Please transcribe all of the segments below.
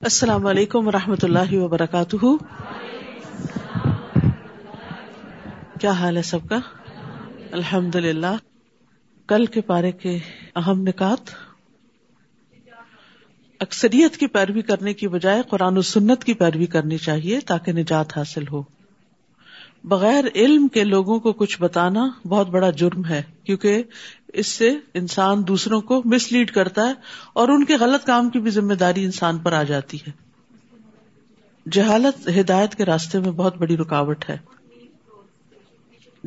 السلام علیکم و رحمۃ اللہ وبرکاتہ۔ کیا حال ہے سب کا؟ الحمد للہ کل کے پارے کے اہم نکات۔ اکثریت کی پیروی کرنے کی بجائے قرآن و سنت کی پیروی کرنی چاہیے تاکہ نجات حاصل ہو۔ بغیر علم کے لوگوں کو کچھ بتانا بہت بڑا جرم ہے، کیونکہ اس سے انسان دوسروں کو مس لیڈ کرتا ہے اور ان کے غلط کام کی بھی ذمہ داری انسان پر آ جاتی ہے۔ جہالت ہدایت کے راستے میں بہت بڑی رکاوٹ ہے۔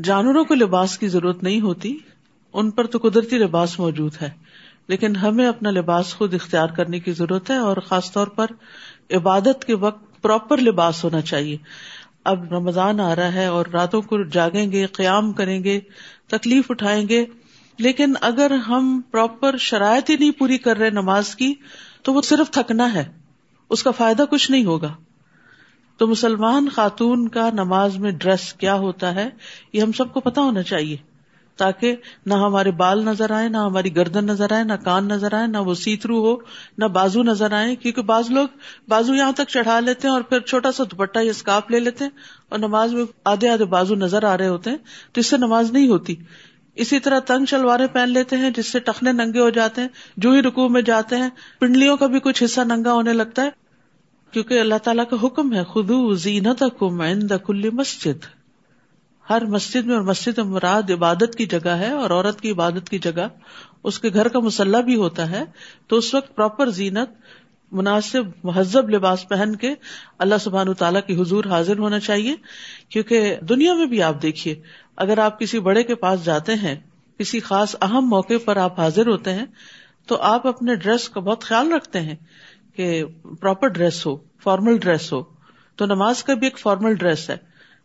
جانوروں کو لباس کی ضرورت نہیں ہوتی، ان پر تو قدرتی لباس موجود ہے، لیکن ہمیں اپنا لباس خود اختیار کرنے کی ضرورت ہے اور خاص طور پر عبادت کے وقت پراپر لباس ہونا چاہیے۔ اب رمضان آ رہا ہے اور راتوں کو جاگیں گے، قیام کریں گے، تکلیف اٹھائیں گے۔ لیکن اگر ہم پراپر شرائط ہی نہیں پوری کر رہے نماز کی، تو وہ صرف تھکنا ہے۔ اس کا فائدہ کچھ نہیں ہوگا۔ تو مسلمان خاتون کا نماز میں ڈریس کیا ہوتا ہے، یہ ہم سب کو پتا ہونا چاہیے۔ تاکہ نہ ہمارے بال نظر آئے نہ ہماری گردن نظر آئے نہ کان نظر آئے نہ وہ سیترو ہو، نہ بازو نظر آئے کیونکہ بعض لوگ بازو یہاں تک چڑھا لیتے ہیں اور پھر چھوٹا سا دوپٹہ یا اسکاف لے لیتے ہیں اور نماز میں آدھے آدھے بازو نظر آ رہے ہوتے ہیں، تو اس سے نماز نہیں ہوتی۔ اسی طرح تنگ شلواریں پہن لیتے ہیں، جس سے ٹخنے ننگے ہو جاتے ہیں، جو ہی رکو میں جاتے ہیں، پنڈلیوں کا بھی کچھ حصہ ننگا ہونے لگتا ہے، کیونکہ اللہ تعالیٰ کا حکم ہے خدو زینت کل مسجد۔ ہر مسجد میں اور مسجد مراد عبادت کی جگہ ہے اور عورت کی عبادت کی جگہ اس کے گھر کا مسلح بھی ہوتا ہے تو اس وقت پراپر زینت، مناسب، مہذب لباس پہن کے اللہ سبحان تعالیٰ کی حضور حاضر ہونا چاہیے۔ کیونکہ دنیا میں بھی آپ دیکھیے، اگر آپ کسی بڑے کے پاس جاتے ہیں، کسی خاص اہم موقع پر آپ حاضر ہوتے ہیں، تو آپ اپنے ڈریس کا بہت خیال رکھتے ہیں کہ پراپر ڈریس ہو فارمل ڈریس ہو۔ تو نماز کا بھی ایک فارمل ڈریس ہے۔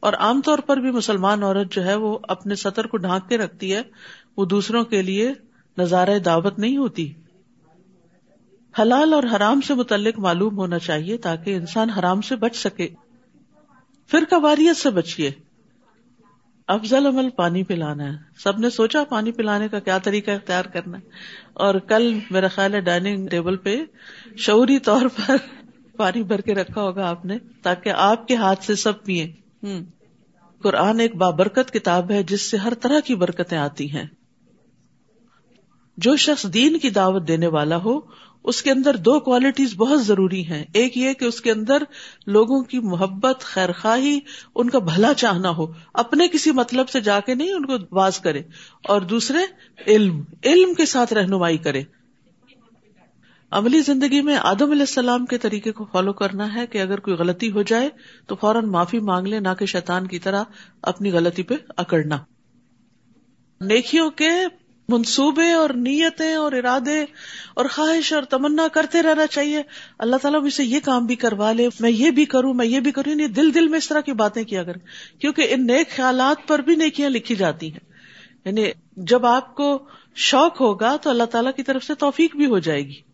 اور عام طور پر بھی مسلمان عورت جو ہے وہ اپنے سطر کو ڈھانک کے رکھتی ہے، وہ دوسروں کے لیے نظارۂ دعوت نہیں ہوتی۔ حلال اور حرام سے متعلق معلوم ہونا چاہیے تاکہ انسان حرام سے بچ سکے۔ پھر کباریت سے بچیے۔ افضل عمل پانی پلانا ہے۔ سب نے سوچا پانی پلانے کا کیا طریقہ اختیار کرنا ہے۔ اور کل میرا خیال ہے ڈائننگ ٹیبل پہ شعوری طور پر پانی بھر کے رکھا ہوگا آپ نے، تاکہ آپ کے ہاتھ سے سب پیئے قرآن ایک بابرکت کتاب ہے جس سے ہر طرح کی برکتیں آتی ہیں۔ جو شخص دین کی دعوت دینے والا ہو، اس کے اندر دو کوالٹیز بہت ضروری ہیں۔ ایک یہ کہ اس کے اندر لوگوں کی محبت خیر خواہی ان کا بھلا چاہنا ہو۔ اپنے کسی مطلب سے جا کے نہیں ان کو باز کرے۔ اور دوسرے، علم۔ علم کے ساتھ رہنمائی کرے۔ عملی زندگی میں آدم علیہ السلام کے طریقے کو فالو کرنا ہے کہ اگر کوئی غلطی ہو جائے تو فوراً معافی مانگ لے، نہ کہ شیطان کی طرح اپنی غلطی پہ اکڑنا۔ نیکیوں کے منصوبے اور نیتیں اور ارادے اور خواہش اور تمنا کرتے رہنا چاہیے۔ اللہ تعالیٰ مجھ سے یہ کام بھی کروا لے، میں یہ بھی کروں، میں یہ بھی کروں یعنی دل دل میں اس طرح کی باتیں کیا کریں۔ کیونکہ ان نیک خیالات پر بھی نیکیاں لکھی جاتی ہیں۔ یعنی جب آپ کو شوق ہوگا تو اللہ تعالیٰ کی طرف سے توفیق بھی ہو جائے گی۔